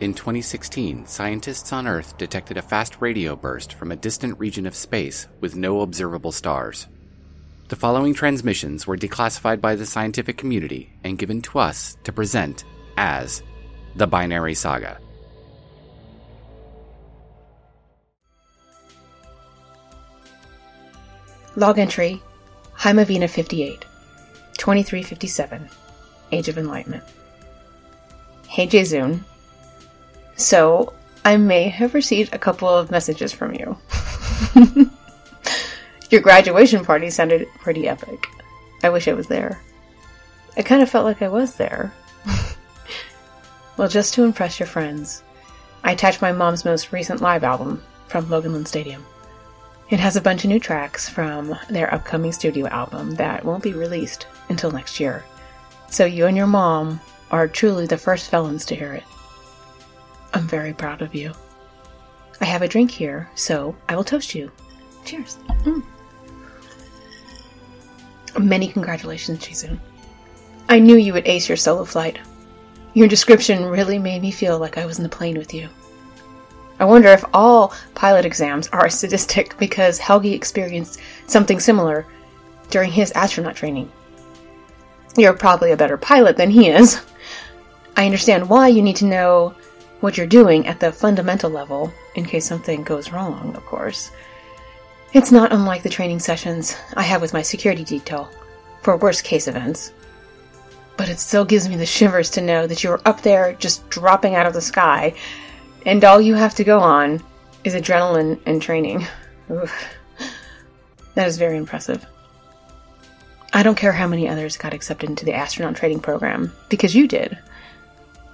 In 2016, scientists on Earth detected a fast radio burst from a distant region of space with no observable stars. The following transmissions were declassified by the scientific community and given to us to present as the Binary Saga. Log entry Hymavina 58, 2357, Age of Enlightenment. Hey Jayzun. So, I may have received a couple of messages from you. Your graduation party sounded pretty epic. I wish I was there. I kind of felt like I was there. well, just to impress your friends, I attached my mom's most recent live album from Loganland Stadium. It has a bunch of new tracks from their upcoming studio album that won't be released until next year. So you and your mom are truly the first felons to hear it. I'm very proud of you. I have a drink here, so I will toast you. Cheers. Mm. Many congratulations, Jayzun. I knew you would ace your solo flight. Your description really made me feel like I was in the plane with you. I wonder if all pilot exams are a sadistic because Helgi experienced something similar during his astronaut training. You're probably a better pilot than he is. I understand why you need to know what you're doing at the fundamental level in case something goes wrong, of course. It's not unlike the training sessions I have with my security detail for worst case events. But it still gives me the shivers to know that you're up there just dropping out of the sky and all you have to go on is adrenaline and training. Oof. That is very impressive. I don't care how many others got accepted into the astronaut training program, because you did.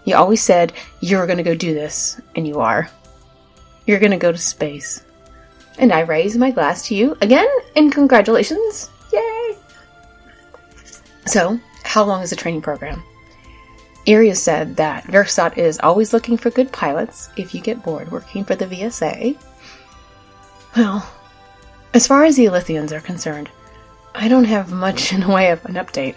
You always said You're going to go do this, and you are. You're going to go to space. And I raise my glass to you again, and congratulations! Yay! So, how long is the training program? Iria said that Verkstad is always looking for good pilots if you get bored working for the VSA. Well, as far as the Elythians are concerned, I don't have much in the way of an update.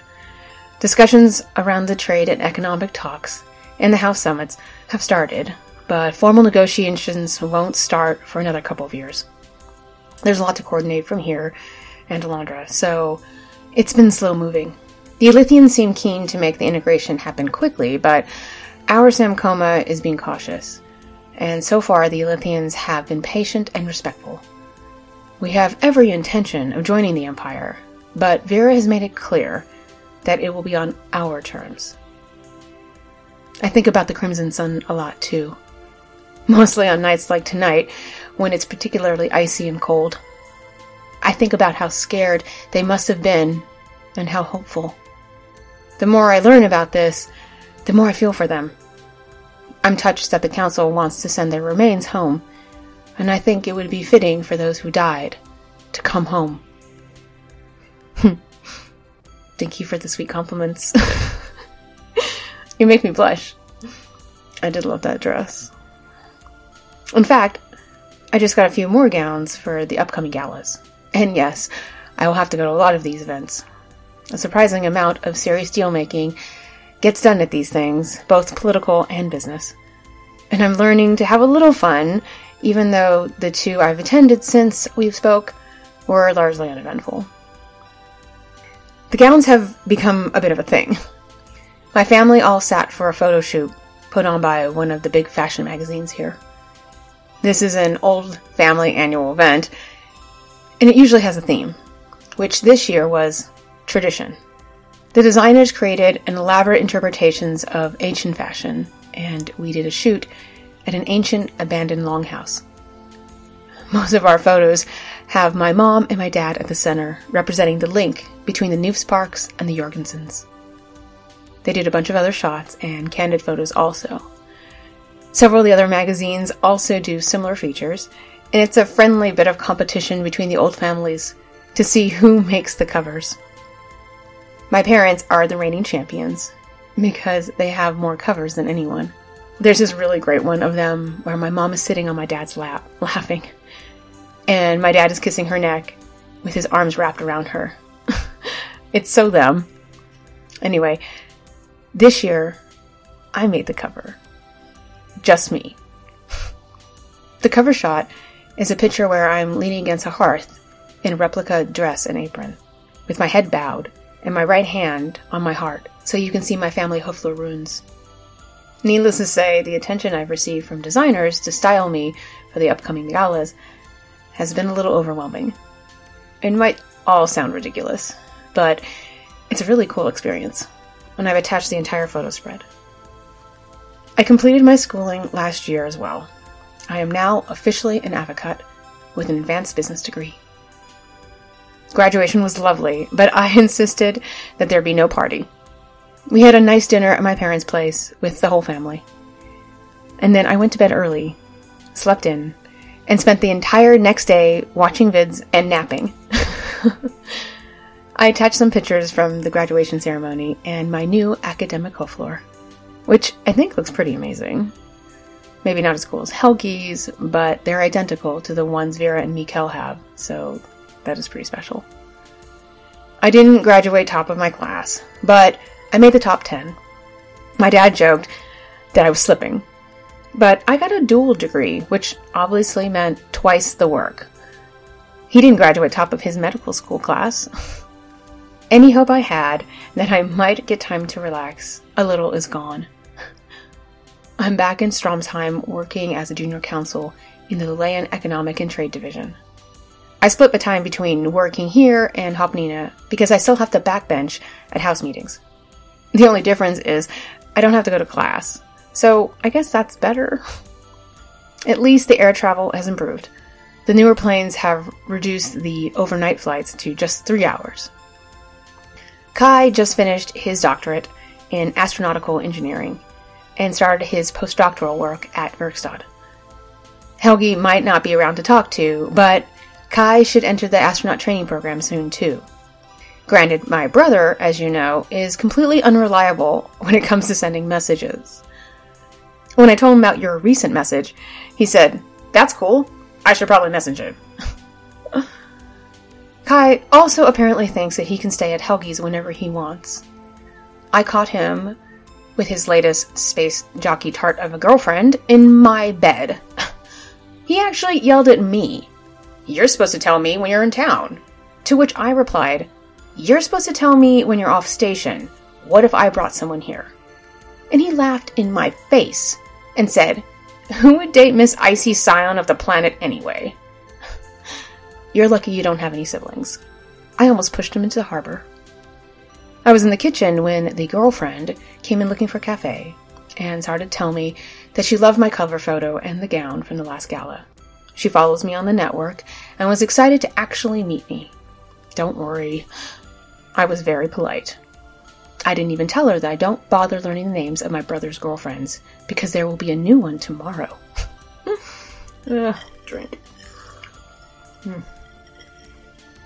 Discussions around the trade and economic talks and the House summits have started, but formal negotiations won't start for another couple of years. There's a lot to coordinate from here and Alondra, so it's been slow moving. The Elythians seem keen to make the integration happen quickly, but our Samcoma is being cautious. And so far, the Elythians have been patient and respectful. We have every intention of joining the Empire, but Vera has made it clear that it will be on our terms. I think about the Crimson Sun a lot too. Mostly on nights like tonight, when it's particularly icy and cold. I think about how scared they must have been and how hopeful. The more I learn about this, the more I feel for them. I'm touched that the Council wants to send their remains home, and I think it would be fitting for those who died to come home. Thank you for the sweet compliments. you make me blush. I did love that dress. In fact, I just got a few more gowns for the upcoming galas. And yes, I will have to go to a lot of these events. A surprising amount of serious deal making gets done at these things, both political and business. And I'm learning to have a little fun, even though the two I've attended since we've spoke were largely uneventful. The gowns have become a bit of a thing. My family all sat for a photo shoot put on by one of the big fashion magazines here. This is an old family annual event, and it usually has a theme, which this year was tradition. The designers created an elaborate interpretations of ancient fashion, and we did a shoot at an ancient abandoned longhouse. Most of our photos have my mom and my dad at the center, representing the link between the Newsparks and the Jorgensens. They did a bunch of other shots and candid photos also. Several of the other magazines also do similar features, and it's a friendly bit of competition between the old families to see who makes the covers. My parents are the reigning champions because they have more covers than anyone. There's this really great one of them where my mom is sitting on my dad's lap, laughing, and my dad is kissing her neck with his arms wrapped around her. it's so them. Anyway, this year, I made the cover. just me. The cover shot is a picture where I'm leaning against a hearth in a replica dress and apron, with my head bowed and my right hand on my heart, so you can see my family Hoofler runes. Needless to say, the attention I've received from designers to style me for the upcoming galas has been a little overwhelming. It might all sound ridiculous, but it's a really cool experience, and I've attached the entire photo spread. I completed my schooling last year as well. I am now officially an advocate with an advanced business degree. Graduation was lovely, but I insisted that there be no party. We had a nice dinner at my parents' place with the whole family. And then I went to bed early, slept in, and spent the entire next day watching vids and napping. I attached some pictures from the graduation ceremony and my new academic floor, which I think looks pretty amazing. Maybe not as cool as Helgi's, but they're identical to the ones Vera and Mikkel have, so that is pretty special. I didn't graduate top of my class, but I made the top 10. My dad joked that I was slipping, but I got a dual degree, which obviously meant twice the work. He didn't graduate top of his medical school class. Any hope I had that I might get time to relax a little is gone. I'm back in Stromsheim working as a junior counsel in the Lillean Economic and Trade Division. I split my time between working here and Hopnina because I still have to backbench at house meetings. The only difference is I don't have to go to class, so I guess that's better. At least the air travel has improved. The newer planes have reduced the overnight flights to just three hours. Kai just finished his doctorate in astronautical engineering and started his postdoctoral work at Verkstad. Helgi might not be around to talk to, but Kai should enter the astronaut training program soon too. Granted, my brother, as you know, is completely unreliable when it comes to sending messages. When I told him about your recent message, he said, That's cool. I should probably message him. Kai also apparently thinks that he can stay at Helgi's whenever he wants. I caught him with his latest space jockey tart of a girlfriend in my bed. he actually yelled at me you're supposed to tell me when you're in town. To which I replied, You're supposed to tell me when you're off station. What if I brought someone here? And he laughed in my face and said, Who would date Miss Icy Scion of the planet anyway? You're lucky you don't have any siblings. I almost pushed him into the harbor. I was in the kitchen when the girlfriend came in looking for cafe and started to tell me that she loved my cover photo and the gown from the last gala. She follows me on the network and was excited to actually meet me. Don't worry, I was very polite. I didn't even tell her that I don't bother learning the names of my brother's girlfriends because there will be a new one tomorrow. Ugh, drink. Hmm.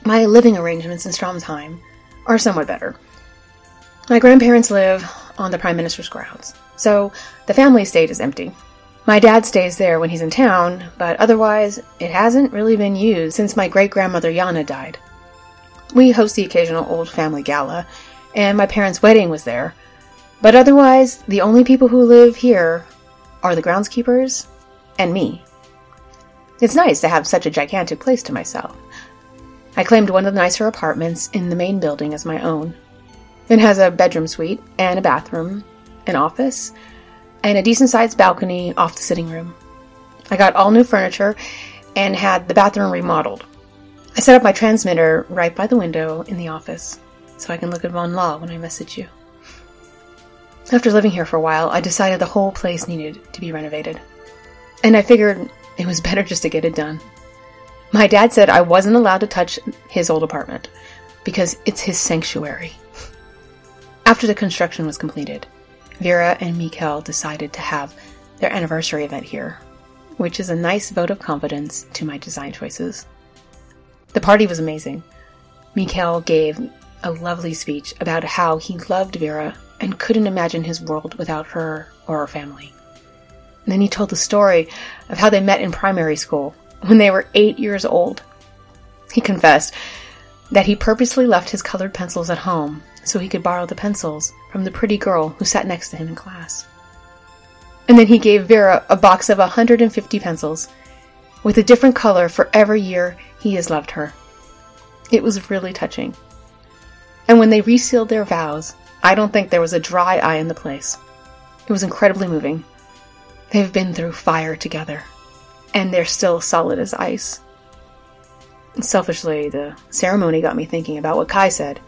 My living arrangements in Stromsheim are somewhat better. My grandparents live on the Prime Minister's grounds, so the family estate is empty. My dad stays there when he's in town, but otherwise, it hasn't really been used since my great grandmother Jana died. We host the occasional old family gala, and my parents' wedding was there, but otherwise, the only people who live here are the groundskeepers and me. It's nice to have such a gigantic place to myself. I claimed one of the nicer apartments in the main building as my own. It has a bedroom suite and a bathroom, an office, and a decent sized balcony off the sitting room. I got all new furniture and had the bathroom remodeled. I set up my transmitter right by the window in the office so I can look at Von Law when I message you. After living here for a while, I decided the whole place needed to be renovated. And I figured it was better just to get it done. My dad said I wasn't allowed to touch his old apartment because it's his sanctuary. After the construction was completed, Vera and Mikkel decided to have their anniversary event here, which is a nice vote of confidence to my design choices. The party was amazing. Mikkel gave a lovely speech about how he loved Vera and couldn't imagine his world without her or her family. And then he told the story of how they met in primary school when they were eight years old. He confessed that he purposely left his colored pencils at home so he could borrow the pencils from the pretty girl who sat next to him in class. And then he gave Vera a box of 150 pencils, with a different color for every year he has loved her. It was really touching. And when they resealed their vows, I don't think there was a dry eye in the place. It was incredibly moving. They've been through fire together, and they're still solid as ice. Selfishly, the ceremony got me thinking about what Kai said,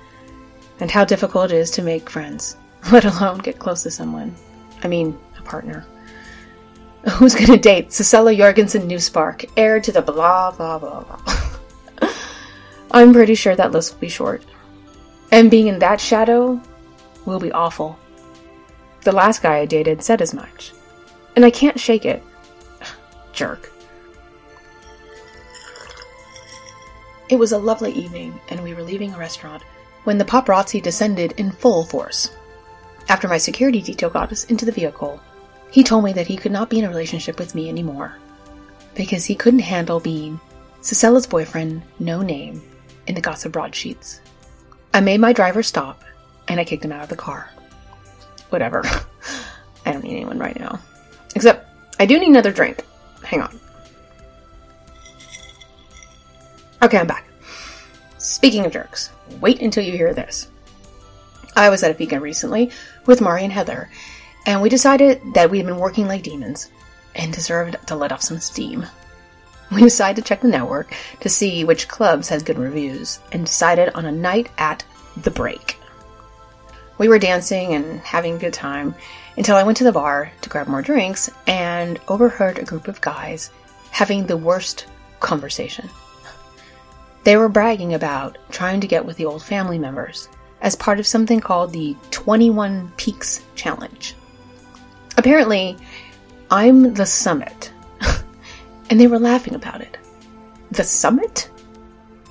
and how difficult it is to make friends, let alone get close to someone. I mean, a partner. Who's gonna date Cicella Jorgensen Newspark, heir to the blah blah blah blah? I'm pretty sure that list will be short. And being in that shadow will be awful. The last guy I dated said as much. And I can't shake it. Jerk. It was a lovely evening, and we were leaving a restaurant when the paparazzi descended in full force. After my security detail got us into the vehicle, he told me that he could not be in a relationship with me anymore because he couldn't handle being Cicella's boyfriend, no name, in the gossip broadsheets. I made my driver stop and I kicked him out of the car. Whatever. I don't need anyone right now. Except, I do need another drink. Hang on. Okay, I'm back. Speaking of jerks, wait until you hear this. I was at a fika recently with Mari and Heather, and we decided that we had been working like demons and deserved to let off some steam. We decided to check the network to see which clubs had good reviews and decided on a night at The Break. We were dancing and having a good time until I went to the bar to grab more drinks and overheard a group of guys having the worst conversation. They were bragging about trying to get with the old family members as part of something called the 21 Peaks Challenge. Apparently, I'm the summit, and they were laughing about it. The summit?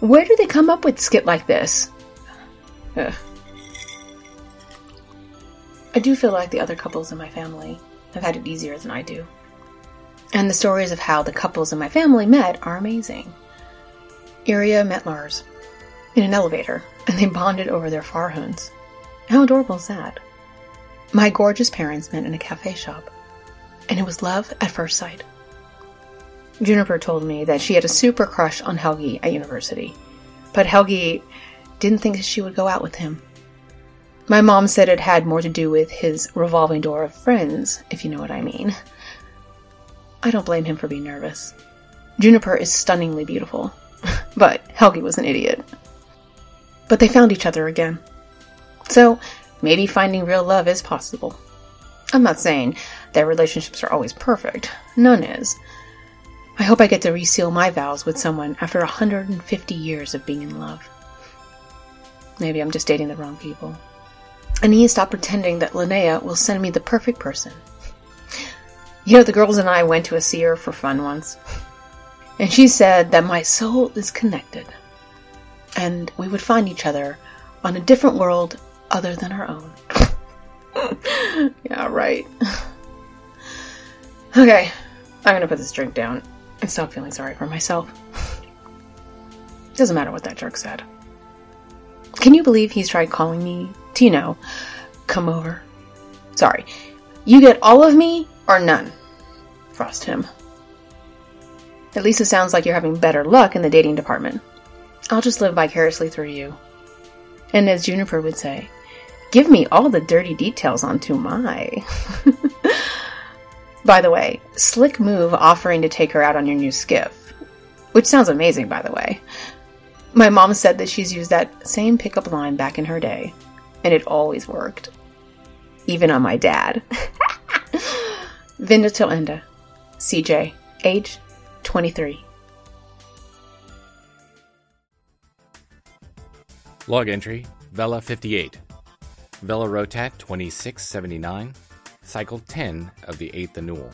Where do they come up with skit like this? Ugh. I do feel like the other couples in my family have had it easier than I do. And the stories of how the couples in my family met are amazing. Iria met Lars in an elevator, and they bonded over their farhoons. How adorable is that? My gorgeous parents met in a cafe shop, and it was love at first sight. Juniper told me that she had a super crush on Helgi at university, but Helgi didn't think she would go out with him. My mom said it had more to do with his revolving door of friends, if you know what I mean. I don't blame him for being nervous. Juniper is stunningly beautiful, but Helgi was an idiot. But they found each other again. So, maybe finding real love is possible. I'm not saying that relationships are always perfect. None is. I hope I get to reseal my vows with someone after 150 years of being in love. Maybe I'm just dating the wrong people. I need to stop pretending that Linnea will send me the perfect person. You know, the girls and I went to a seer for fun once. And she said that my soul is connected. And we would find each other on a different world other than our own. yeah, right. okay, I'm gonna put this drink down and stop feeling sorry for myself. Doesn't matter what that jerk said. Can you believe he's tried calling me to, you know, come over? Sorry. You get all of me or none? Frost him. At least it sounds like you're having better luck in the dating department. I'll just live vicariously through you. And as Juniper would say, give me all the dirty details onto my. by the way, slick move offering to take her out on your new skiff. Which sounds amazing, by the way. My mom said that she's used that same pickup line back in her day, and it always worked. Even on my dad. Vinda till Enda. CJ. Age 23. Log entry Vela 58. Vela Rotat 2679. Cycle 10 of the 8th Annual.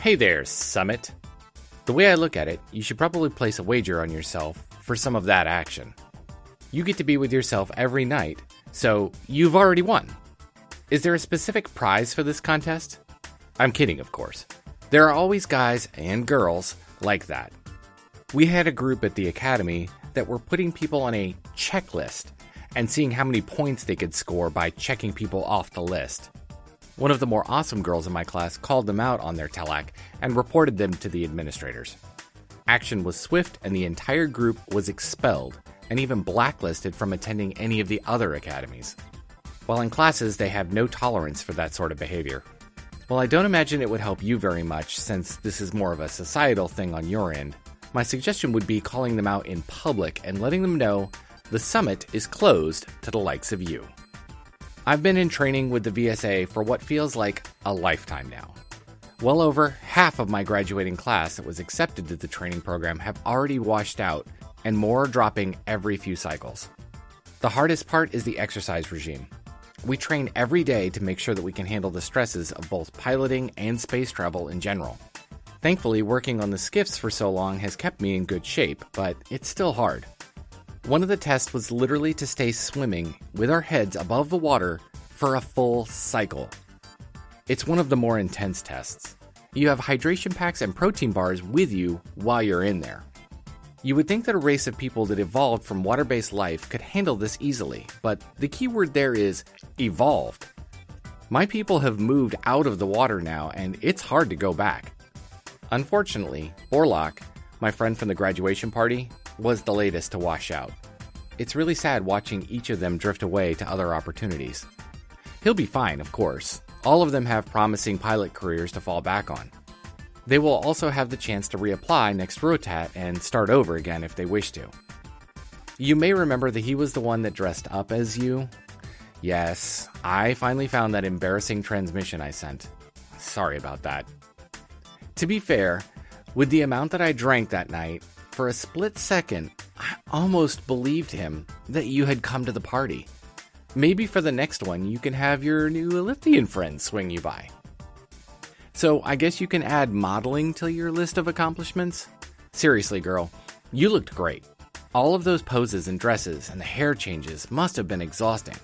Hey there, Summit! The way I look at it, you should probably place a wager on yourself for some of that action. You get to be with yourself every night, so you've already won. Is there a specific prize for this contest? I'm kidding, of course. There are always guys and girls like that. We had a group at the academy that were putting people on a checklist and seeing how many points they could score by checking people off the list. One of the more awesome girls in my class called them out on their TELAC and reported them to the administrators. Action was swift, and the entire group was expelled and even blacklisted from attending any of the other academies. While in classes, they have no tolerance for that sort of behavior. While I don't imagine it would help you very much, since this is more of a societal thing on your end, my suggestion would be calling them out in public and letting them know the summit is closed to the likes of you. I've been in training with the VSA for what feels like a lifetime now. Well over half of my graduating class that was accepted to the training program have already washed out, and more are dropping every few cycles. The hardest part is the exercise regime. We train every day to make sure that we can handle the stresses of both piloting and space travel in general. Thankfully, working on the skiffs for so long has kept me in good shape, but it's still hard. One of the tests was literally to stay swimming with our heads above the water for a full cycle. It's one of the more intense tests. You have hydration packs and protein bars with you while you're in there. You would think that a race of people that evolved from water based life could handle this easily, but the key word there is evolved. My people have moved out of the water now, and it's hard to go back. Unfortunately, Orlok, my friend from the graduation party, was the latest to wash out. It's really sad watching each of them drift away to other opportunities. He'll be fine, of course. All of them have promising pilot careers to fall back on. They will also have the chance to reapply next Rotat and start over again if they wish to. You may remember that he was the one that dressed up as you. Yes, I finally found that embarrassing transmission I sent. Sorry about that. To be fair, with the amount that I drank that night, for a split second, I almost believed him that you had come to the party. Maybe for the next one, you can have your new Elythian friend swing you by. So I guess you can add modeling to your list of accomplishments? Seriously, girl, you looked great. All of those poses and dresses and the hair changes must have been exhausting.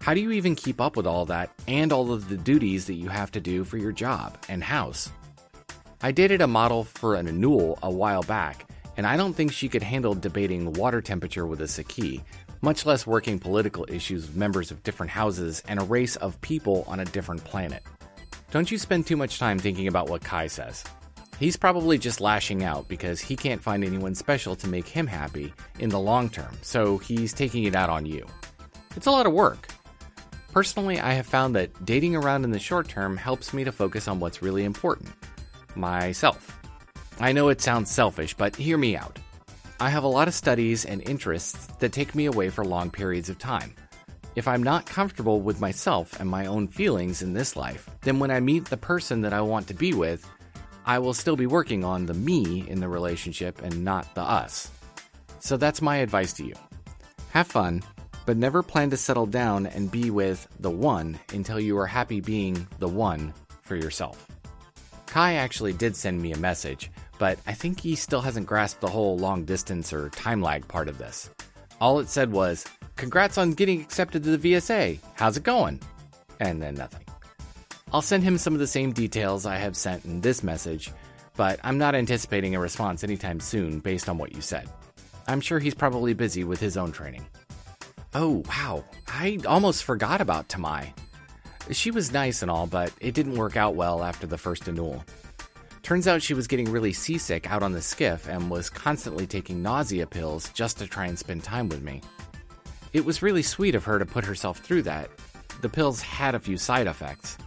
How do you even keep up with all that and all of the duties that you have to do for your job and house? I dated a model for an annual a while back, and I don't think she could handle debating water temperature with a Saki, much less working political issues with members of different houses and a race of people on a different planet. Don't you spend too much time thinking about what Kai says. He's probably just lashing out because he can't find anyone special to make him happy in the long term, so he's taking it out on you. It's a lot of work. Personally, I have found that dating around in the short term helps me to focus on what's really important myself. I know it sounds selfish, but hear me out. I have a lot of studies and interests that take me away for long periods of time. If I'm not comfortable with myself and my own feelings in this life, then when I meet the person that I want to be with, I will still be working on the me in the relationship and not the us. So that's my advice to you. Have fun, but never plan to settle down and be with the one until you are happy being the one for yourself. Kai actually did send me a message, but I think he still hasn't grasped the whole long distance or time lag part of this. All it said was, Congrats on getting accepted to the VSA. How's it going? And then nothing. I'll send him some of the same details I have sent in this message, but I'm not anticipating a response anytime soon based on what you said. I'm sure he's probably busy with his own training. Oh, wow. I almost forgot about Tamai. She was nice and all, but it didn't work out well after the first annul. Turns out she was getting really seasick out on the skiff and was constantly taking nausea pills just to try and spend time with me. It was really sweet of her to put herself through that. The pills had a few side effects.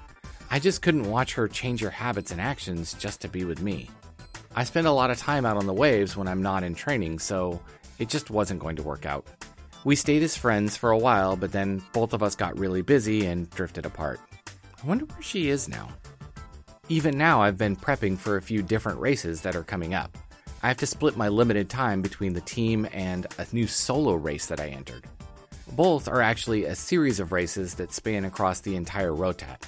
I just couldn't watch her change her habits and actions just to be with me. I spend a lot of time out on the waves when I'm not in training, so it just wasn't going to work out. We stayed as friends for a while, but then both of us got really busy and drifted apart. I wonder where she is now. Even now, I've been prepping for a few different races that are coming up. I have to split my limited time between the team and a new solo race that I entered. Both are actually a series of races that span across the entire Rotat.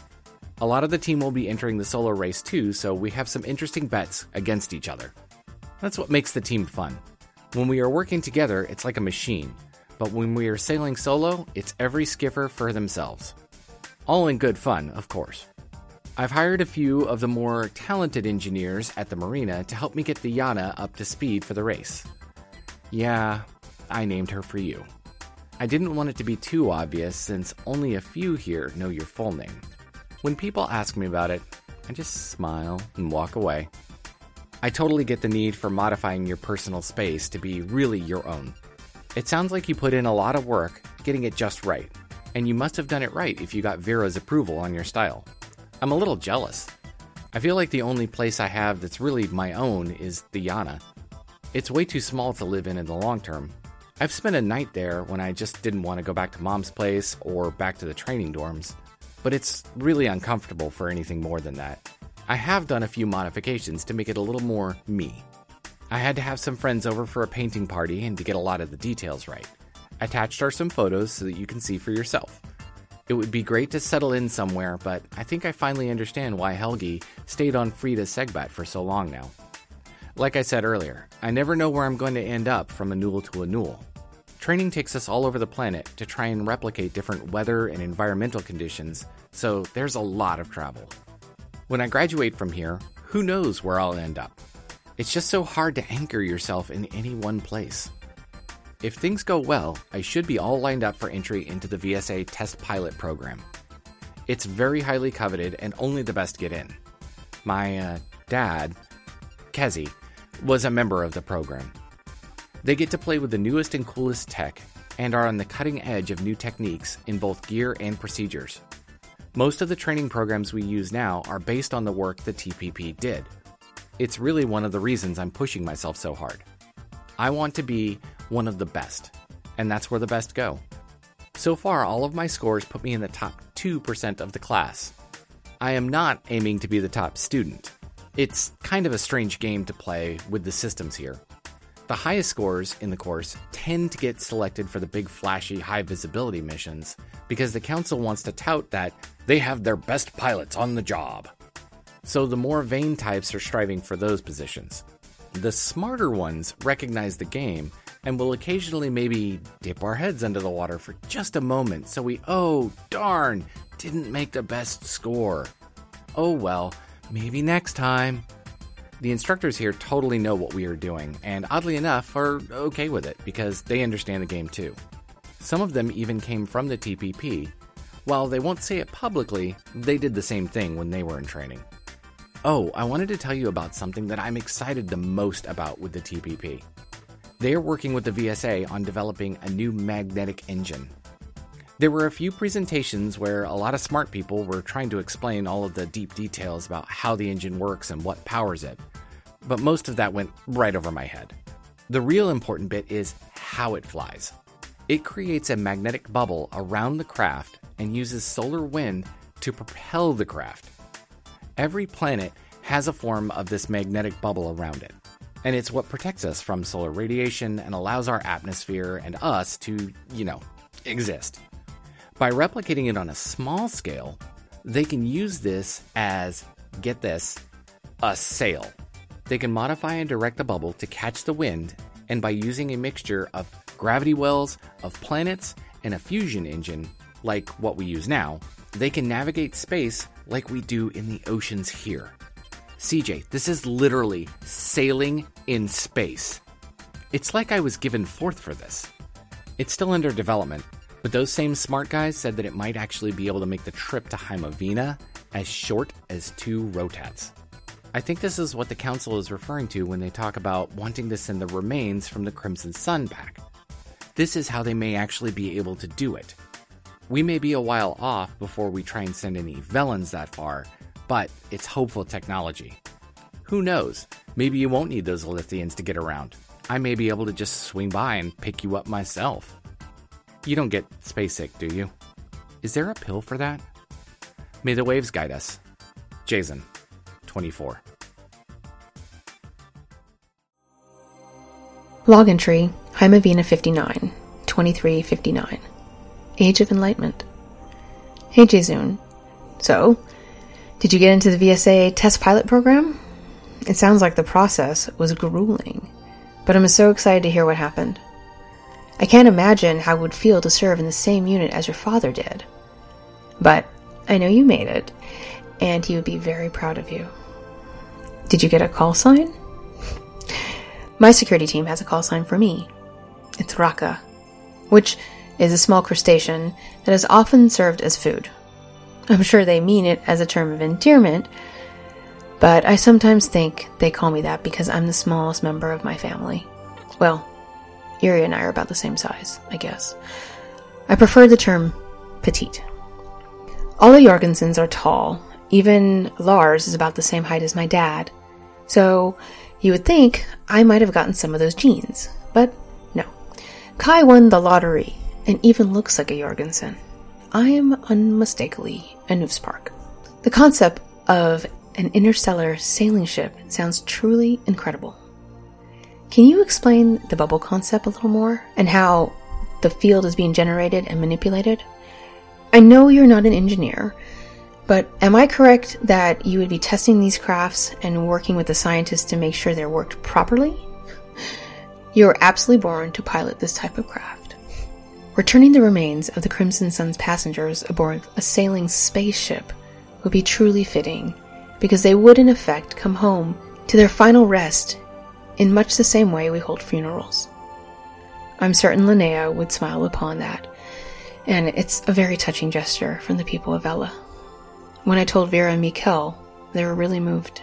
A lot of the team will be entering the solo race too, so we have some interesting bets against each other. That's what makes the team fun. When we are working together, it's like a machine, but when we are sailing solo, it's every skipper for themselves. All in good fun, of course. I've hired a few of the more talented engineers at the marina to help me get the Yana up to speed for the race. Yeah, I named her for you. I didn't want it to be too obvious since only a few here know your full name. When people ask me about it, I just smile and walk away. I totally get the need for modifying your personal space to be really your own. It sounds like you put in a lot of work getting it just right, and you must have done it right if you got Vera's approval on your style. I'm a little jealous. I feel like the only place I have that's really my own is the Yana. It's way too small to live in in the long term. I've spent a night there when I just didn't want to go back to mom's place or back to the training dorms, but it's really uncomfortable for anything more than that. I have done a few modifications to make it a little more me. I had to have some friends over for a painting party and to get a lot of the details right. Attached are some photos so that you can see for yourself. It would be great to settle in somewhere, but I think I finally understand why Helgi stayed on Frida Segbat for so long now. Like I said earlier, I never know where I'm going to end up from a Newell to a Newell. Training takes us all over the planet to try and replicate different weather and environmental conditions, so there's a lot of travel. When I graduate from here, who knows where I'll end up? It's just so hard to anchor yourself in any one place. If things go well, I should be all lined up for entry into the VSA test pilot program. It's very highly coveted and only the best get in. My uh, dad, Kezi, was a member of the program. They get to play with the newest and coolest tech and are on the cutting edge of new techniques in both gear and procedures. Most of the training programs we use now are based on the work the TPP did. It's really one of the reasons I'm pushing myself so hard. I want to be one of the best, and that's where the best go. So far, all of my scores put me in the top 2% of the class. I am not aiming to be the top student. It's kind of a strange game to play with the systems here. The highest scores in the course tend to get selected for the big, flashy, high visibility missions because the council wants to tout that they have their best pilots on the job. So the more vain types are striving for those positions. The smarter ones recognize the game and will occasionally maybe dip our heads under the water for just a moment so we, oh, darn, didn't make the best score. Oh well, maybe next time. The instructors here totally know what we are doing, and oddly enough, are okay with it because they understand the game too. Some of them even came from the TPP. While they won't say it publicly, they did the same thing when they were in training. Oh, I wanted to tell you about something that I'm excited the most about with the TPP. They are working with the VSA on developing a new magnetic engine. There were a few presentations where a lot of smart people were trying to explain all of the deep details about how the engine works and what powers it, but most of that went right over my head. The real important bit is how it flies. It creates a magnetic bubble around the craft and uses solar wind to propel the craft. Every planet has a form of this magnetic bubble around it, and it's what protects us from solar radiation and allows our atmosphere and us to, you know, exist. By replicating it on a small scale, they can use this as, get this, a sail. They can modify and direct the bubble to catch the wind, and by using a mixture of gravity wells, of planets, and a fusion engine, like what we use now, they can navigate space like we do in the oceans here. CJ, this is literally sailing in space. It's like I was given forth for this. It's still under development, but those same smart guys said that it might actually be able to make the trip to Hymavina as short as two rotats. I think this is what the Council is referring to when they talk about wanting to send the remains from the Crimson Sun back. This is how they may actually be able to do it. We may be a while off before we try and send any Velens that far, but it's hopeful technology. Who knows? Maybe you won't need those Lithians to get around. I may be able to just swing by and pick you up myself. You don't get space sick, do you? Is there a pill for that? May the waves guide us. Jayzun, 24. Log entry Hymavina 59, 2359. Age of Enlightenment. Hey Jayzun. So, did you get into the VSA test pilot program? It sounds like the process was grueling, but I'm so excited to hear what happened. I can't imagine how it would feel to serve in the same unit as your father did. But I know you made it, and he would be very proud of you. Did you get a call sign? My security team has a call sign for me. It's Raka, which is a small crustacean that is often served as food. I'm sure they mean it as a term of endearment, but I sometimes think they call me that because I'm the smallest member of my family. Well, Yuri and I are about the same size, I guess. I prefer the term petite. All the Jorgensens are tall. Even Lars is about the same height as my dad. So you would think I might have gotten some of those genes, but no. Kai won the lottery and even looks like a Jorgensen. I am unmistakably a Newspark. The concept of an interstellar sailing ship sounds truly incredible. Can you explain the bubble concept a little more and how the field is being generated and manipulated? I know you're not an engineer, but am I correct that you would be testing these crafts and working with the scientists to make sure they're worked properly? You are absolutely born to pilot this type of craft. Returning the remains of the Crimson Sun's passengers aboard a sailing spaceship would be truly fitting, because they would in effect come home to their final rest in much the same way we hold funerals. I'm certain Linnea would smile upon that, and it's a very touching gesture from the people of Ella. When I told Vera and Mikkel, they were really moved.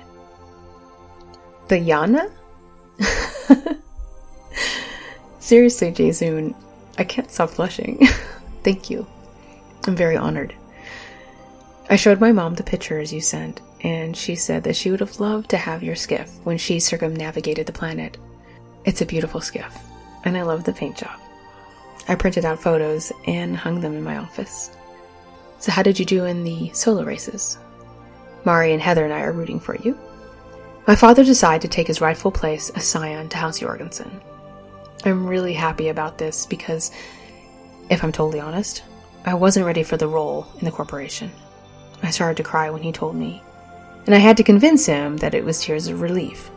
The Yana? Seriously, Jayzun, I can't stop blushing. Thank you. I'm very honored. I showed my mom the pictures you sent, and she said that she would have loved to have your skiff when she circumnavigated the planet. It's a beautiful skiff, and I love the paint job. I printed out photos and hung them in my office. So, how did you do in the solo races? Mari and Heather and I are rooting for you. My father decided to take his rightful place as scion to House Jorgensen. I'm really happy about this because, if I'm totally honest, I wasn't ready for the role in the corporation. I started to cry when he told me, and I had to convince him that it was tears of relief.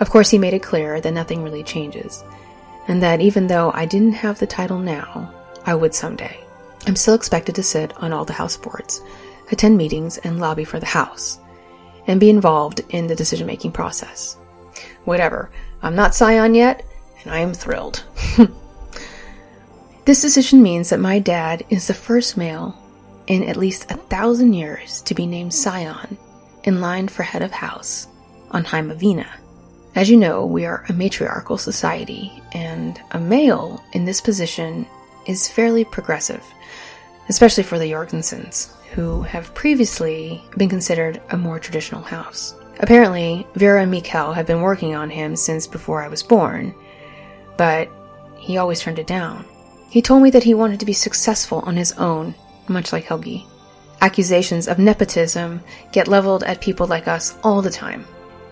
Of course, he made it clear that nothing really changes, and that even though I didn't have the title now, I would someday. I'm still expected to sit on all the house boards, attend meetings, and lobby for the house, and be involved in the decision making process. Whatever, I'm not Scion yet, and I am thrilled. this decision means that my dad is the first male in at least a thousand years to be named Scion, in line for head of house on Heimavina. As you know, we are a matriarchal society, and a male in this position is fairly progressive, especially for the Jorgensens, who have previously been considered a more traditional house. Apparently, Vera and Mikkel have been working on him since before I was born, but he always turned it down. He told me that he wanted to be successful on his own, much like Helgi. Accusations of nepotism get leveled at people like us all the time.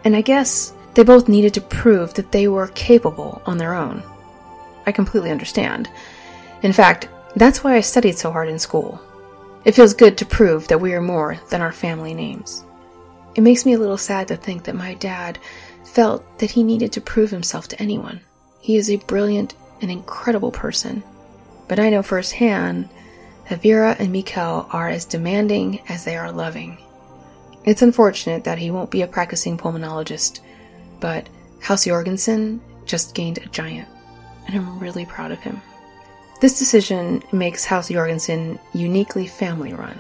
And I guess they both needed to prove that they were capable on their own. I completely understand. In fact, that's why I studied so hard in school. It feels good to prove that we are more than our family names. It makes me a little sad to think that my dad felt that he needed to prove himself to anyone. He is a brilliant and incredible person. But I know firsthand that Vera and Mikkel are as demanding as they are loving. It's unfortunate that he won't be a practicing pulmonologist but House Jorgensen just gained a giant, and I'm really proud of him. This decision makes House Jorgensen uniquely family run.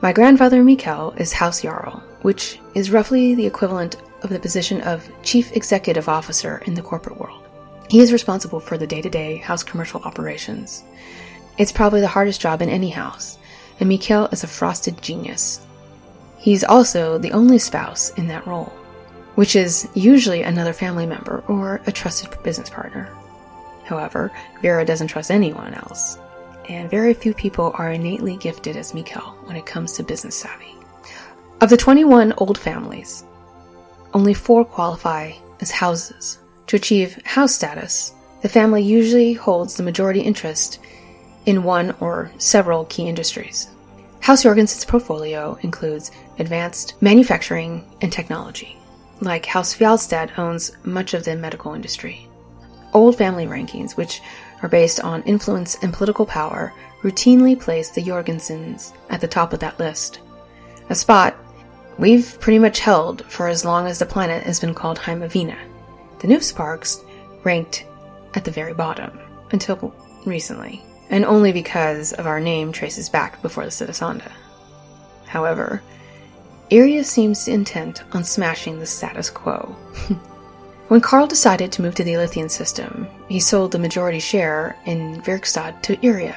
My grandfather Mikkel is House Jarl, which is roughly the equivalent of the position of Chief Executive Officer in the corporate world. He is responsible for the day to day house commercial operations. It's probably the hardest job in any house, and Mikkel is a frosted genius. He's also the only spouse in that role which is usually another family member or a trusted business partner. However, Vera doesn't trust anyone else, and very few people are innately gifted as Mikkel when it comes to business savvy. Of the 21 old families, only four qualify as houses. To achieve house status, the family usually holds the majority interest in one or several key industries. House Jorgensen's portfolio includes advanced manufacturing and technology, like House Fjallstad owns much of the medical industry. Old family rankings, which are based on influence and political power, routinely place the Jorgensens at the top of that list. A spot we've pretty much held for as long as the planet has been called Heimavina. The Newsparks ranked at the very bottom until recently, and only because of our name traces back before the Citizenda. However, Iria seems intent on smashing the status quo. when Karl decided to move to the Ilithian system, he sold the majority share in Verkstad to Iria.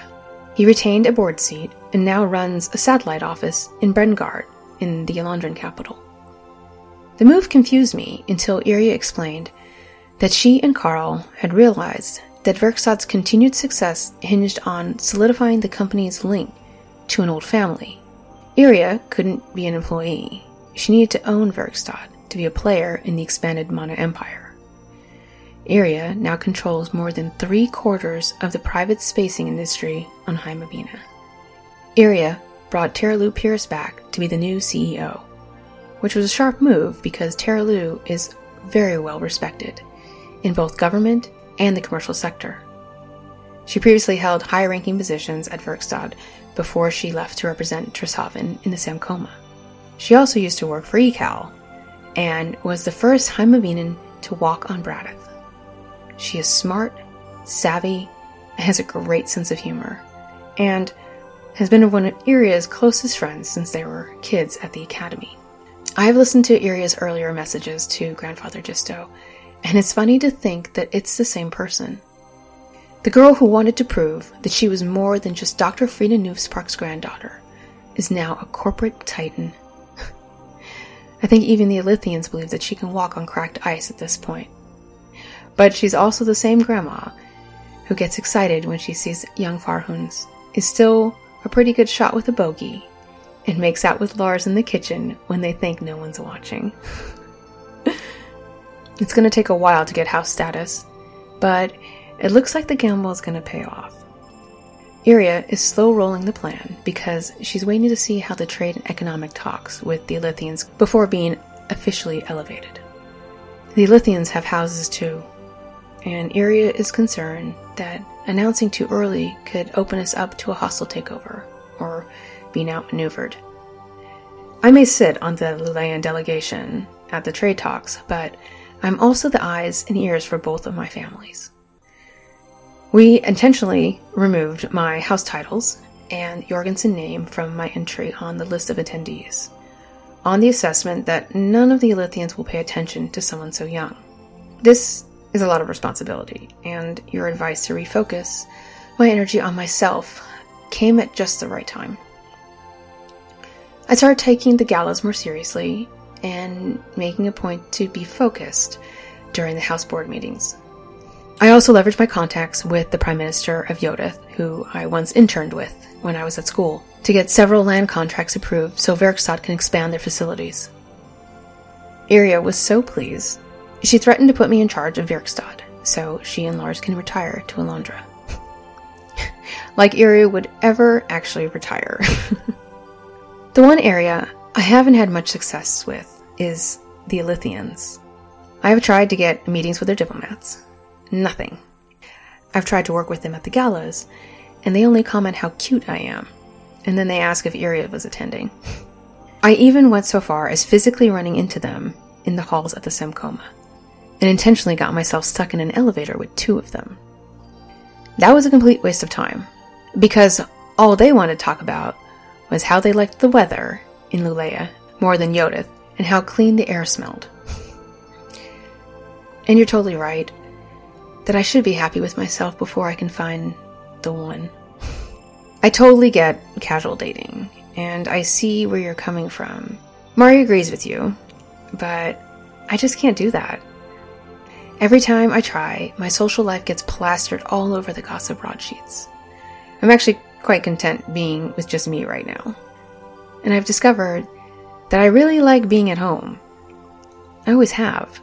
He retained a board seat and now runs a satellite office in Brengard, in the Elandran capital. The move confused me until Iria explained that she and Karl had realized that Verkstad's continued success hinged on solidifying the company's link to an old family. Iria couldn't be an employee. She needed to own Verkstad to be a player in the expanded Mana Empire. Iria now controls more than three quarters of the private spacing industry on Heimovina. Iria brought Terralu Pierce back to be the new CEO, which was a sharp move because Terralu is very well respected in both government and the commercial sector. She previously held high ranking positions at Verkstad before she left to represent Trishaven in the Samkoma. She also used to work for ECAL and was the first Heimovinan to walk on Braddock. She is smart, savvy, has a great sense of humor, and has been one of Iria's closest friends since they were kids at the academy. I have listened to Iria's earlier messages to Grandfather Gisto and it's funny to think that it's the same person. The girl who wanted to prove that she was more than just Dr. Frida Newspark's granddaughter is now a corporate titan. I think even the Elythians believe that she can walk on cracked ice at this point. But she's also the same grandma who gets excited when she sees young Farhuns, is still a pretty good shot with a bogey, and makes out with Lars in the kitchen when they think no one's watching. It's going to take a while to get house status, but it looks like the gamble is going to pay off. Iria is slow rolling the plan because she's waiting to see how the trade and economic talks with the Elythians before being officially elevated. The Elythians have houses too, and Iria is concerned that announcing too early could open us up to a hostile takeover or being outmaneuvered. I may sit on the Lulayan delegation at the trade talks, but I'm also the eyes and ears for both of my families. We intentionally removed my house titles and Jorgensen name from my entry on the list of attendees, on the assessment that none of the Elythians will pay attention to someone so young. This is a lot of responsibility, and your advice to refocus my energy on myself came at just the right time. I started taking the galas more seriously and making a point to be focused during the House Board meetings. I also leveraged my contacts with the Prime Minister of Yodith, who I once interned with when I was at school, to get several land contracts approved so Verkstad can expand their facilities. Iria was so pleased, she threatened to put me in charge of Verkstad so she and Lars can retire to Elandra. like Iria would ever actually retire. the one area I haven't had much success with is the Elythians. I have tried to get meetings with their diplomats. Nothing. I've tried to work with them at the galas, and they only comment how cute I am, and then they ask if Iria was attending. I even went so far as physically running into them in the halls at the Samkoma, and intentionally got myself stuck in an elevator with two of them. That was a complete waste of time, because all they wanted to talk about was how they liked the weather in Lulea more than Yodith and how clean the air smelled. And you're totally right that I should be happy with myself before I can find the one. I totally get casual dating, and I see where you're coming from. Mari agrees with you, but I just can't do that. Every time I try, my social life gets plastered all over the gossip broadsheets. I'm actually quite content being with just me right now. And I've discovered that I really like being at home. I always have.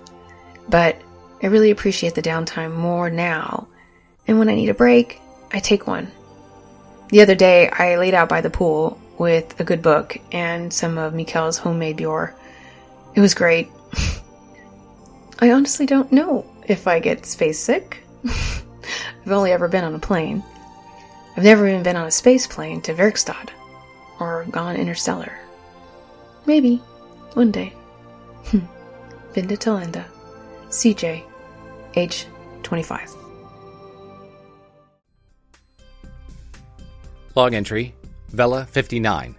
But I really appreciate the downtime more now. And when I need a break, I take one. The other day, I laid out by the pool with a good book and some of Mikkel's homemade Bjor. It was great. I honestly don't know if I get space sick. I've only ever been on a plane. I've never even been on a space plane to Verkstad or gone interstellar. Maybe. One day. Hmm. Vinda Talenda. CJ. Age 25. Log entry Vela 59,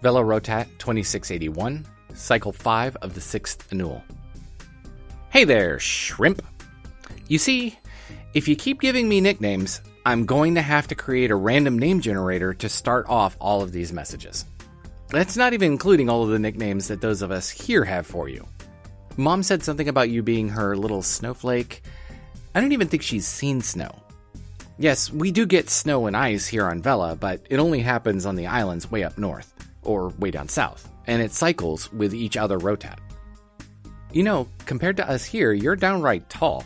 Vela Rotat 2681, Cycle 5 of the 6th Annual. Hey there, shrimp! You see, if you keep giving me nicknames, I'm going to have to create a random name generator to start off all of these messages. That's not even including all of the nicknames that those of us here have for you. Mom said something about you being her little snowflake. I don't even think she's seen snow. Yes, we do get snow and ice here on Vela, but it only happens on the islands way up north, or way down south, and it cycles with each other rotat. You know, compared to us here, you're downright tall.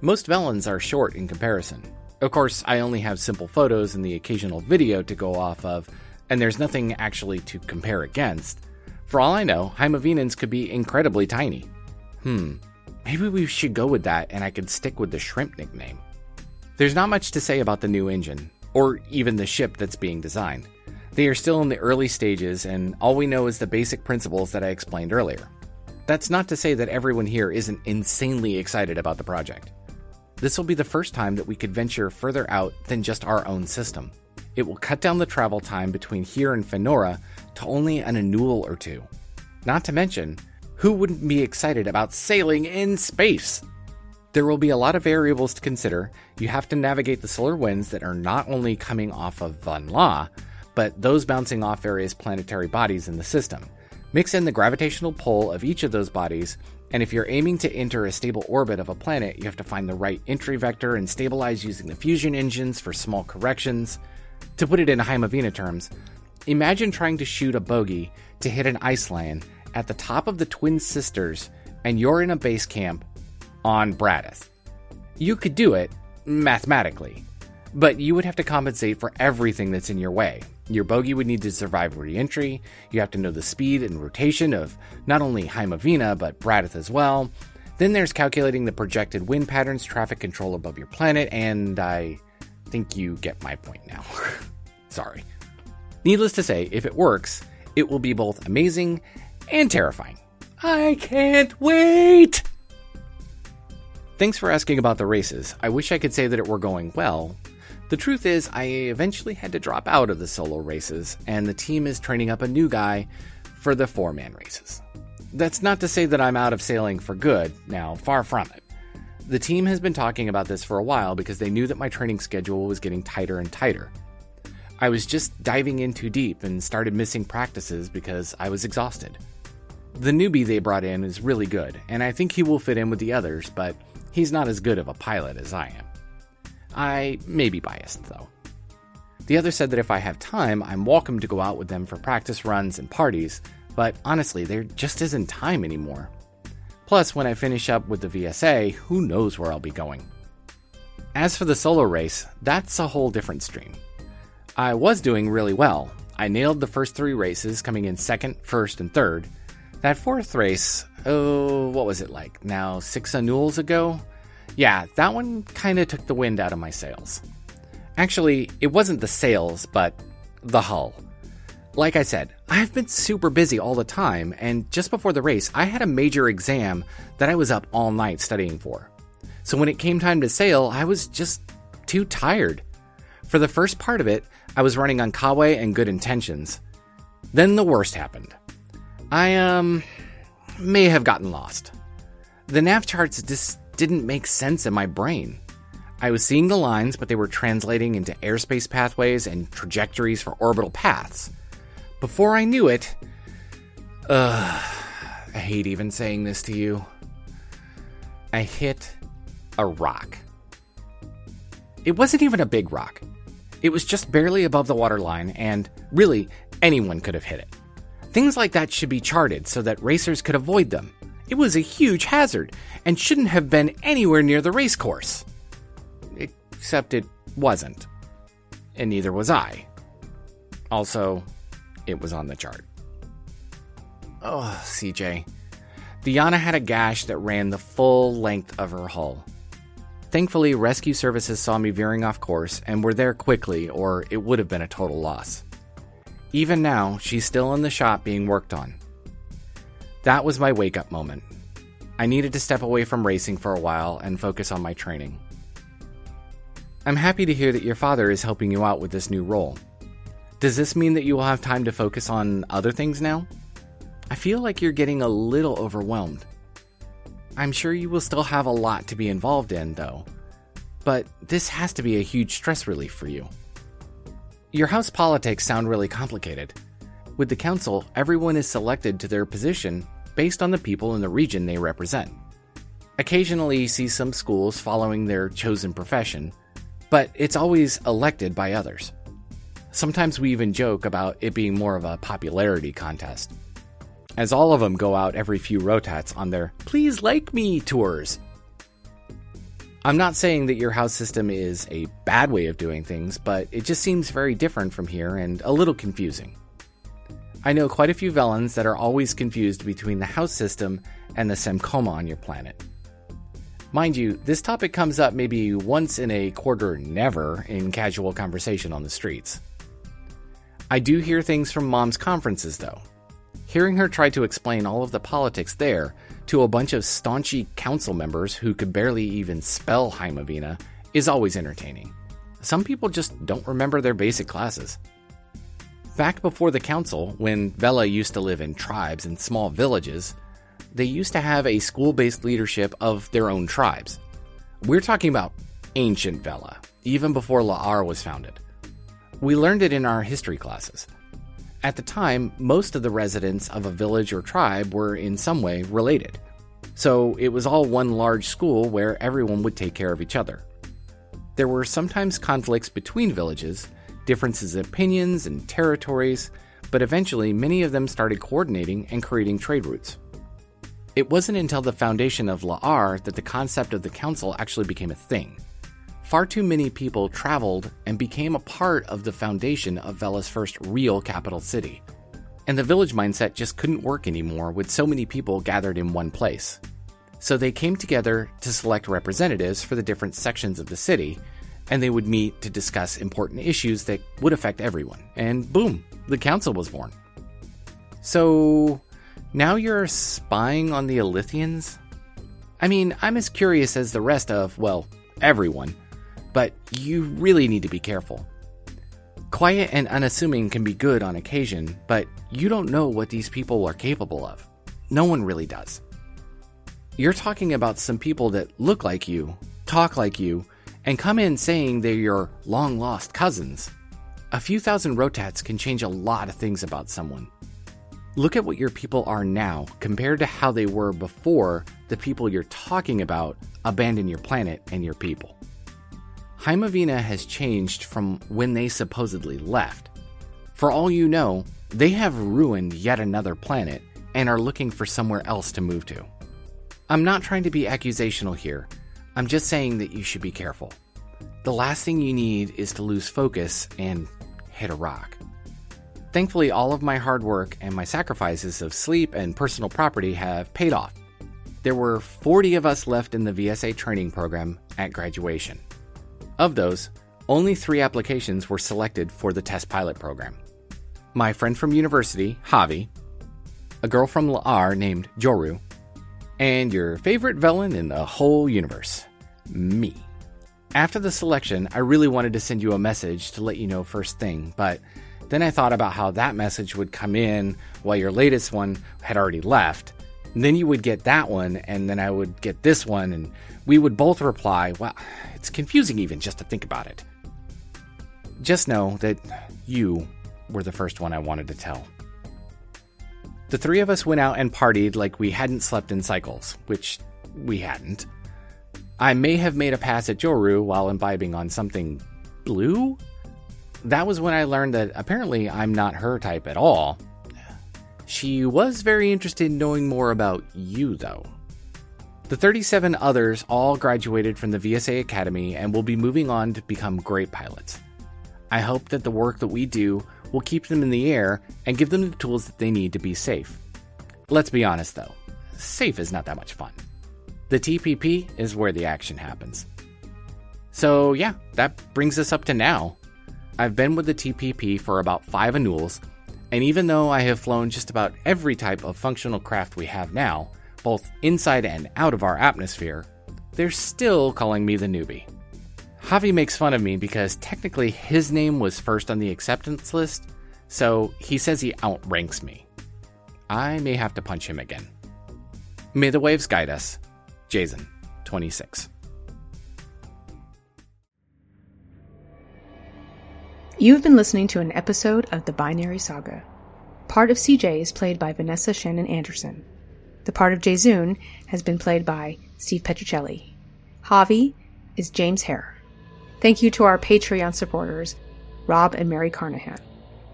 Most Velans are short in comparison. Of course, I only have simple photos and the occasional video to go off of, and there's nothing actually to compare against. For all I know, Heimovinans could be incredibly tiny. Hmm, maybe we should go with that and I could stick with the shrimp nickname. There's not much to say about the new engine, or even the ship that's being designed. They are still in the early stages, and all we know is the basic principles that I explained earlier. That's not to say that everyone here isn't insanely excited about the project. This will be the first time that we could venture further out than just our own system. It will cut down the travel time between here and Fenora to only an annual or two. Not to mention, who wouldn't be excited about sailing in space? There will be a lot of variables to consider. You have to navigate the solar winds that are not only coming off of Van La, but those bouncing off various planetary bodies in the system. Mix in the gravitational pull of each of those bodies, and if you're aiming to enter a stable orbit of a planet, you have to find the right entry vector and stabilize using the fusion engines for small corrections. To put it in Heimovina terms, imagine trying to shoot a bogey to hit an Iceland at the top of the Twin Sisters, and you're in a base camp on Bradith. You could do it mathematically, but you would have to compensate for everything that's in your way. Your bogey would need to survive re-entry. You have to know the speed and rotation of not only Heimovina but Bradith as well. Then there's calculating the projected wind patterns, traffic control above your planet, and I think you get my point now. Sorry. Needless to say, if it works, it will be both amazing and terrifying. I can't wait! Thanks for asking about the races. I wish I could say that it were going well. The truth is, I eventually had to drop out of the solo races, and the team is training up a new guy for the four man races. That's not to say that I'm out of sailing for good, now, far from it. The team has been talking about this for a while because they knew that my training schedule was getting tighter and tighter. I was just diving in too deep and started missing practices because I was exhausted. The newbie they brought in is really good, and I think he will fit in with the others, but He's not as good of a pilot as I am. I may be biased, though. The other said that if I have time, I'm welcome to go out with them for practice runs and parties, but honestly, there just isn't time anymore. Plus, when I finish up with the VSA, who knows where I'll be going. As for the solo race, that's a whole different stream. I was doing really well. I nailed the first three races, coming in second, first, and third, that fourth race, oh, what was it like? Now, six annuals ago? Yeah, that one kind of took the wind out of my sails. Actually, it wasn't the sails, but the hull. Like I said, I've been super busy all the time, and just before the race, I had a major exam that I was up all night studying for. So when it came time to sail, I was just too tired. For the first part of it, I was running on Kawe and good intentions. Then the worst happened. I, um, may have gotten lost. The nav charts just didn't make sense in my brain. I was seeing the lines, but they were translating into airspace pathways and trajectories for orbital paths. Before I knew it, ugh, I hate even saying this to you. I hit a rock. It wasn't even a big rock. It was just barely above the waterline, and really, anyone could have hit it. Things like that should be charted so that racers could avoid them. It was a huge hazard and shouldn't have been anywhere near the racecourse. Except it wasn't. And neither was I. Also, it was on the chart. Oh, CJ. Diana had a gash that ran the full length of her hull. Thankfully, rescue services saw me veering off course and were there quickly, or it would have been a total loss. Even now, she's still in the shop being worked on. That was my wake up moment. I needed to step away from racing for a while and focus on my training. I'm happy to hear that your father is helping you out with this new role. Does this mean that you will have time to focus on other things now? I feel like you're getting a little overwhelmed. I'm sure you will still have a lot to be involved in, though. But this has to be a huge stress relief for you. Your house politics sound really complicated. With the council, everyone is selected to their position based on the people in the region they represent. Occasionally, you see some schools following their chosen profession, but it's always elected by others. Sometimes we even joke about it being more of a popularity contest, as all of them go out every few rotats on their Please Like Me tours. I'm not saying that your house system is a bad way of doing things, but it just seems very different from here and a little confusing. I know quite a few Velans that are always confused between the house system and the Samkoma on your planet. Mind you, this topic comes up maybe once in a quarter never in casual conversation on the streets. I do hear things from mom's conferences though. Hearing her try to explain all of the politics there to a bunch of staunchy council members who could barely even spell Heimovina is always entertaining. Some people just don't remember their basic classes. Back before the council, when Vela used to live in tribes and small villages, they used to have a school based leadership of their own tribes. We're talking about ancient Vela, even before La'ar was founded. We learned it in our history classes. At the time, most of the residents of a village or tribe were in some way related. So it was all one large school where everyone would take care of each other. There were sometimes conflicts between villages, differences in opinions and territories, but eventually many of them started coordinating and creating trade routes. It wasn't until the foundation of La'ar that the concept of the council actually became a thing. Far too many people traveled and became a part of the foundation of Vela's first real capital city. And the village mindset just couldn't work anymore with so many people gathered in one place. So they came together to select representatives for the different sections of the city and they would meet to discuss important issues that would affect everyone. And boom, the council was born. So, now you're spying on the Elythians? I mean, I'm as curious as the rest of, well, everyone, but you really need to be careful. Quiet and unassuming can be good on occasion, but you don't know what these people are capable of. No one really does. You're talking about some people that look like you, talk like you, and come in saying they're your long lost cousins. A few thousand rotats can change a lot of things about someone. Look at what your people are now compared to how they were before the people you're talking about abandon your planet and your people. Heimovina has changed from when they supposedly left. For all you know, they have ruined yet another planet and are looking for somewhere else to move to. I'm not trying to be accusational here, I'm just saying that you should be careful. The last thing you need is to lose focus and hit a rock. Thankfully, all of my hard work and my sacrifices of sleep and personal property have paid off. There were 40 of us left in the VSA training program at graduation. Of those, only three applications were selected for the test pilot program. My friend from university, Javi, a girl from La'ar named Joru, and your favorite villain in the whole universe, me. After the selection, I really wanted to send you a message to let you know first thing, but then I thought about how that message would come in while your latest one had already left. And then you would get that one, and then I would get this one, and we would both reply. Well, it's confusing even just to think about it. Just know that you were the first one I wanted to tell. The three of us went out and partied like we hadn't slept in cycles, which we hadn't. I may have made a pass at Joru while imbibing on something blue? That was when I learned that apparently I'm not her type at all. She was very interested in knowing more about you, though. The 37 others all graduated from the VSA Academy and will be moving on to become great pilots. I hope that the work that we do will keep them in the air and give them the tools that they need to be safe. Let's be honest though, safe is not that much fun. The TPP is where the action happens. So, yeah, that brings us up to now. I've been with the TPP for about five annuals, and even though I have flown just about every type of functional craft we have now, both inside and out of our atmosphere, they're still calling me the newbie. Javi makes fun of me because technically his name was first on the acceptance list, so he says he outranks me. I may have to punch him again. May the waves guide us. Jayzun, 26. You've been listening to an episode of The Binary Saga. Part of CJ is played by Vanessa Shannen-Anderson. The part of Jayzun has been played by Steve Petrucelli. Javi is James Hare. Thank you to our Patreon supporters, Rob and Mary Carnahan.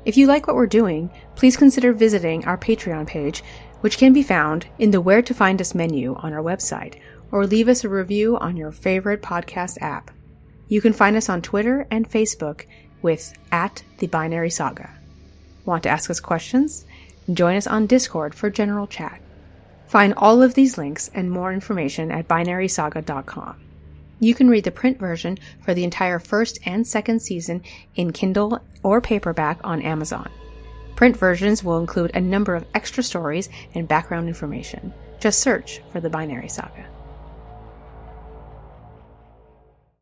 If you like what we're doing, please consider visiting our Patreon page, which can be found in the Where to Find Us menu on our website, or leave us a review on your favorite podcast app. You can find us on Twitter and Facebook with at the Binary Saga. Want to ask us questions? Join us on Discord for general chat. Find all of these links and more information at binarysaga.com. You can read the print version for the entire first and second season in Kindle or paperback on Amazon. Print versions will include a number of extra stories and background information. Just search for the Binary Saga.